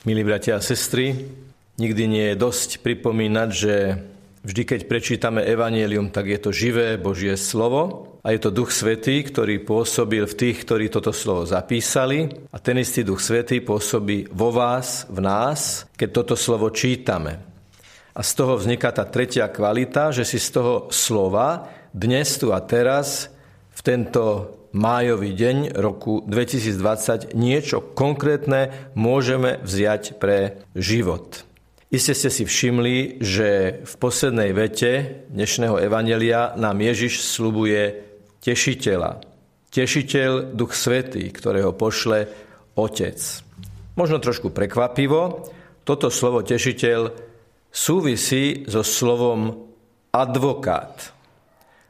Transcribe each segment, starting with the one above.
Milí bratia a sestry, nikdy nie je dosť pripomínať, že vždy, keď prečítame Evangelium, tak je to živé Božie slovo a je to Duch Svetý, ktorý pôsobil v tých, ktorí toto slovo zapísali a ten istý Duch Svetý pôsobí vo vás, v nás, keď toto slovo čítame. A z toho vzniká tá tretia kvalita, že si z toho slova dnes tu a teraz v tento májový deň roku 2020 niečo konkrétne môžeme vziať pre život. Iste ste si všimli, že v poslednej vete dnešného evanelia nám Ježiš slubuje tešiteľa. Tešiteľ Duch Svetý, ktorého pošle Otec. Možno trošku prekvapivo, toto slovo tešiteľ súvisí so slovom advokát,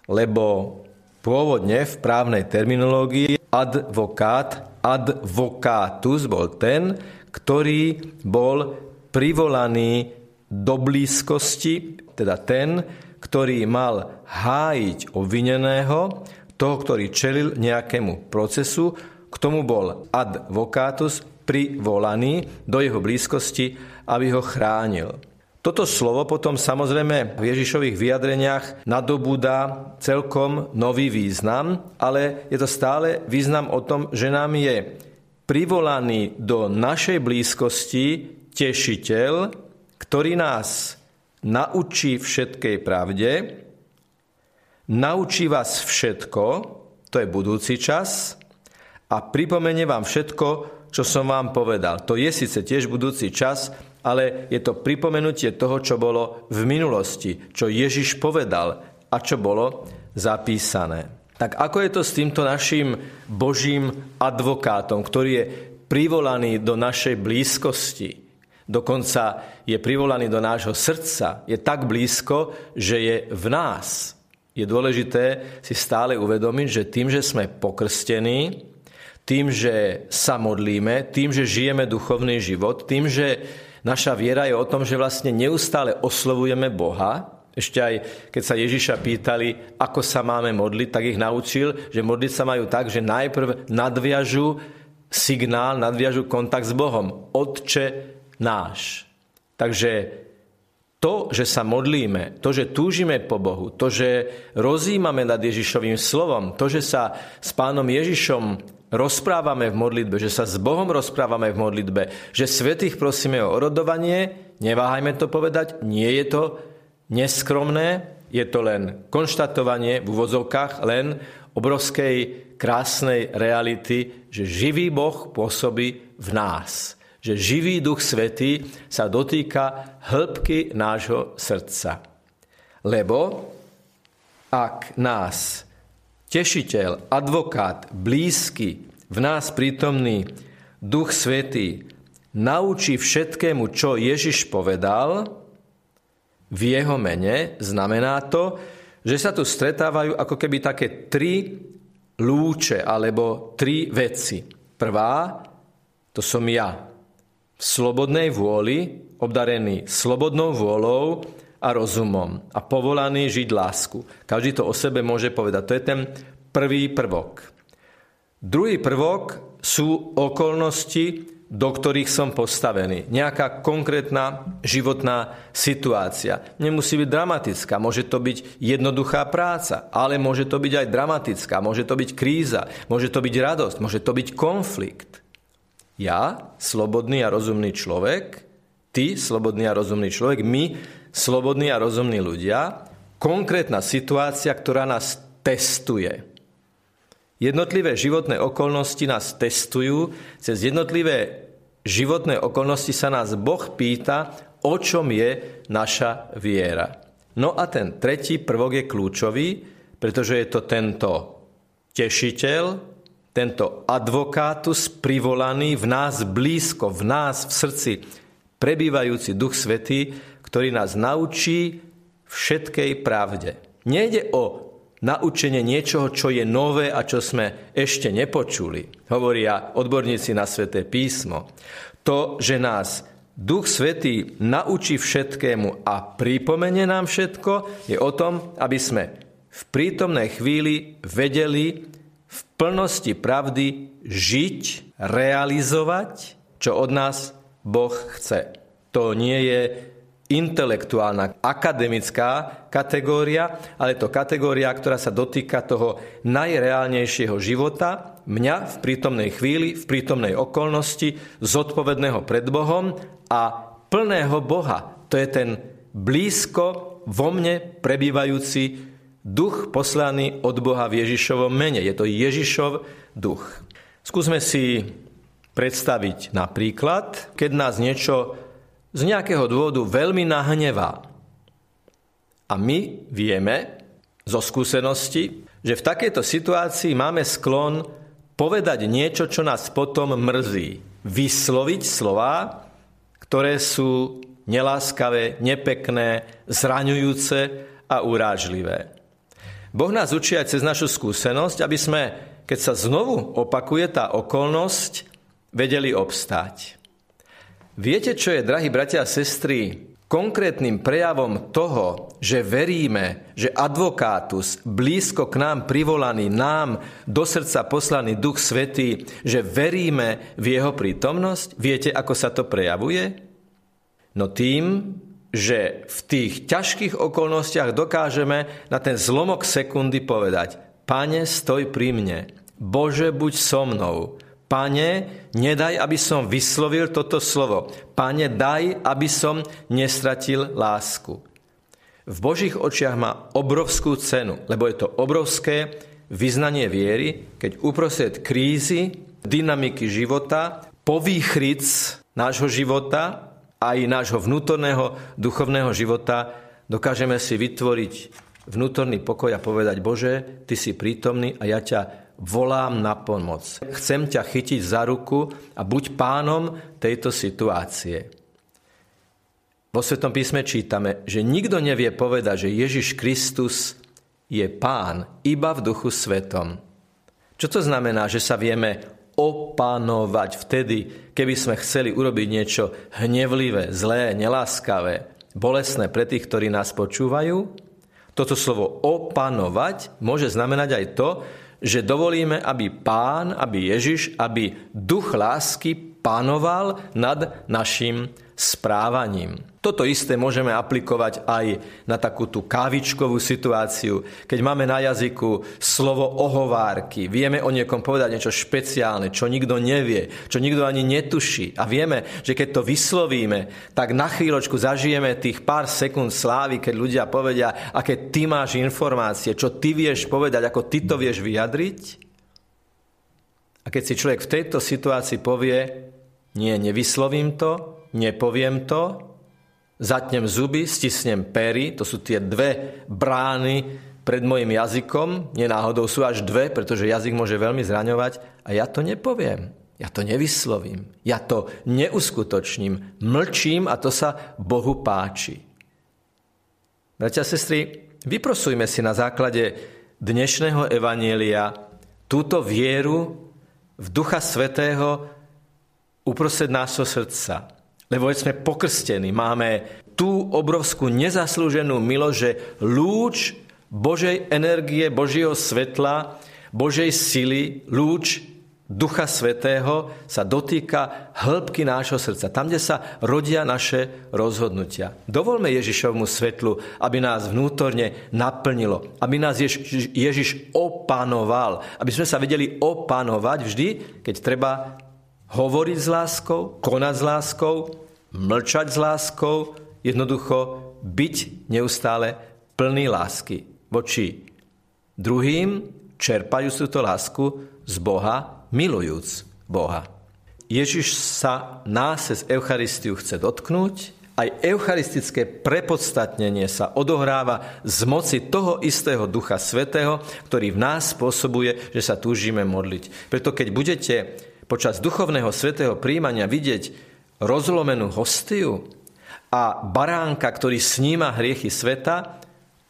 lebo Pôvodne v právnej terminológii advokát, advokátus bol ten, ktorý bol privolaný do blízkosti, teda ten, ktorý mal hájiť obvineného, toho, ktorý čelil nejakému procesu, k tomu bol advokátus privolaný do jeho blízkosti, aby ho chránil. Toto slovo potom samozrejme v Ježišových vyjadreniach nadobúda celkom nový význam, ale je to stále význam o tom, že nám je privolaný do našej blízkosti tešiteľ, ktorý nás naučí všetkej pravde, naučí vás všetko, to je budúci čas, a pripomenie vám všetko, čo som vám povedal. To je síce tiež budúci čas, ale je to pripomenutie toho, čo bolo v minulosti, čo Ježiš povedal a čo bolo zapísané. Tak ako je to s týmto našim Božím advokátom, ktorý je privolaný do našej blízkosti, dokonca je privolaný do nášho srdca, je tak blízko, že je v nás. Je dôležité si stále uvedomiť, že tým, že sme pokrstení, tým, že sa modlíme, tým, že žijeme duchovný život, tým, že Naša viera je o tom, že vlastne neustále oslovujeme Boha. Ešte aj keď sa Ježiša pýtali, ako sa máme modliť, tak ich naučil, že modliť sa majú tak, že najprv nadviažu signál, nadviažu kontakt s Bohom. Otče náš. Takže to, že sa modlíme, to, že túžime po Bohu, to, že rozímame nad Ježišovým slovom, to, že sa s pánom Ježišom rozprávame v modlitbe, že sa s Bohom rozprávame v modlitbe, že svetých prosíme o orodovanie, neváhajme to povedať, nie je to neskromné, je to len konštatovanie v uvozovkách, len obrovskej krásnej reality, že živý Boh pôsobí v nás. Že živý Duch Svetý sa dotýka hĺbky nášho srdca. Lebo ak nás tešiteľ, advokát, blízky, v nás prítomný Duch Svetý naučí všetkému, čo Ježiš povedal, v jeho mene znamená to, že sa tu stretávajú ako keby také tri lúče alebo tri veci. Prvá, to som ja. V slobodnej vôli, obdarený slobodnou vôľou, a rozumom a povolaný žiť lásku. Každý to o sebe môže povedať. To je ten prvý prvok. Druhý prvok sú okolnosti, do ktorých som postavený. Nejaká konkrétna životná situácia. Nemusí byť dramatická, môže to byť jednoduchá práca, ale môže to byť aj dramatická, môže to byť kríza, môže to byť radosť, môže to byť konflikt. Ja, slobodný a rozumný človek, ty, slobodný a rozumný človek, my, slobodní a rozumní ľudia, konkrétna situácia, ktorá nás testuje. Jednotlivé životné okolnosti nás testujú, cez jednotlivé životné okolnosti sa nás Boh pýta, o čom je naša viera. No a ten tretí prvok je kľúčový, pretože je to tento tešiteľ, tento advokátus privolaný v nás blízko, v nás v srdci, prebývajúci Duch Svetý, ktorý nás naučí všetkej pravde. Nejde o naučenie niečoho, čo je nové a čo sme ešte nepočuli, hovoria odborníci na Sveté písmo. To, že nás Duch Svetý naučí všetkému a pripomenie nám všetko, je o tom, aby sme v prítomnej chvíli vedeli v plnosti pravdy žiť, realizovať, čo od nás Boh chce. To nie je intelektuálna, akademická kategória, ale to kategória, ktorá sa dotýka toho najreálnejšieho života, mňa v prítomnej chvíli, v prítomnej okolnosti, zodpovedného pred Bohom a plného Boha. To je ten blízko vo mne prebývajúci duch poslaný od Boha v Ježišovom mene. Je to Ježišov duch. Skúsme si predstaviť napríklad, keď nás niečo z nejakého dôvodu veľmi nahnevá. A my vieme zo skúsenosti, že v takejto situácii máme sklon povedať niečo, čo nás potom mrzí. Vysloviť slová, ktoré sú neláskavé, nepekné, zraňujúce a urážlivé. Boh nás učí aj cez našu skúsenosť, aby sme, keď sa znovu opakuje tá okolnosť, vedeli obstáť. Viete, čo je, drahí bratia a sestry, konkrétnym prejavom toho, že veríme, že advokátus, blízko k nám privolaný, nám do srdca poslaný Duch Svetý, že veríme v jeho prítomnosť? Viete, ako sa to prejavuje? No tým, že v tých ťažkých okolnostiach dokážeme na ten zlomok sekundy povedať Pane, stoj pri mne. Bože, buď so mnou. Pane, nedaj, aby som vyslovil toto slovo. Pane, daj, aby som nestratil lásku. V Božích očiach má obrovskú cenu, lebo je to obrovské vyznanie viery, keď uprostred krízy, dynamiky života, povýchric nášho života, aj nášho vnútorného duchovného života, dokážeme si vytvoriť vnútorný pokoj a povedať, Bože, Ty si prítomný a ja ťa volám na pomoc. Chcem ťa chytiť za ruku a buď pánom tejto situácie. Vo Svetom písme čítame, že nikto nevie povedať, že Ježiš Kristus je pán iba v duchu svetom. Čo to znamená, že sa vieme opanovať vtedy, keby sme chceli urobiť niečo hnevlivé, zlé, neláskavé, bolesné pre tých, ktorí nás počúvajú? Toto slovo opanovať môže znamenať aj to, že dovolíme, aby pán, aby Ježiš, aby duch lásky panoval nad našim správaním. Toto isté môžeme aplikovať aj na takú tú kávičkovú situáciu, keď máme na jazyku slovo ohovárky. Vieme o niekom povedať niečo špeciálne, čo nikto nevie, čo nikto ani netuší. A vieme, že keď to vyslovíme, tak na chvíľočku zažijeme tých pár sekúnd slávy, keď ľudia povedia, aké ty máš informácie, čo ty vieš povedať, ako ty to vieš vyjadriť. A keď si človek v tejto situácii povie, nie, nevyslovím to, nepoviem to, zatnem zuby, stisnem pery, to sú tie dve brány pred mojim jazykom, nenáhodou sú až dve, pretože jazyk môže veľmi zraňovať a ja to nepoviem. Ja to nevyslovím. Ja to neuskutočním. Mlčím a to sa Bohu páči. Bratia a sestry, vyprosujme si na základe dnešného evanielia túto vieru v Ducha Svetého uprostred nášho srdca lebo sme pokrstení, máme tú obrovskú nezaslúženú milosť, že lúč Božej energie, Božieho svetla, Božej sily, lúč Ducha Svetého sa dotýka hĺbky nášho srdca, tam, kde sa rodia naše rozhodnutia. Dovolme Ježišovmu svetlu, aby nás vnútorne naplnilo, aby nás Ježiš, Ježiš opanoval, aby sme sa vedeli opanovať vždy, keď treba hovoriť s láskou, konať s láskou, mlčať s láskou, jednoducho byť neustále plný lásky voči druhým, čerpajú túto lásku z Boha, milujúc Boha. Ježiš sa nás cez Eucharistiu chce dotknúť, aj eucharistické prepodstatnenie sa odohráva z moci toho istého Ducha Svetého, ktorý v nás spôsobuje, že sa túžime modliť. Preto keď budete počas duchovného svetého príjmania vidieť rozlomenú hostiu a baránka, ktorý sníma hriechy sveta,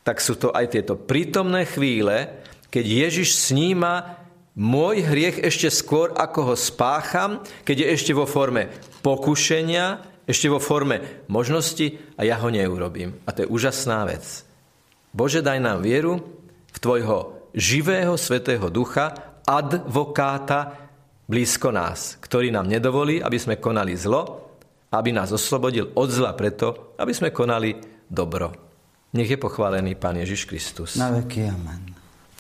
tak sú to aj tieto prítomné chvíle, keď Ježiš sníma môj hriech ešte skôr, ako ho spácham, keď je ešte vo forme pokušenia, ešte vo forme možnosti a ja ho neurobím. A to je úžasná vec. Bože, daj nám vieru v Tvojho živého svetého ducha, advokáta blízko nás, ktorý nám nedovolí, aby sme konali zlo, aby nás oslobodil od zla preto, aby sme konali dobro. Nech je pochválený Pán Ježiš Kristus. Na veky amen.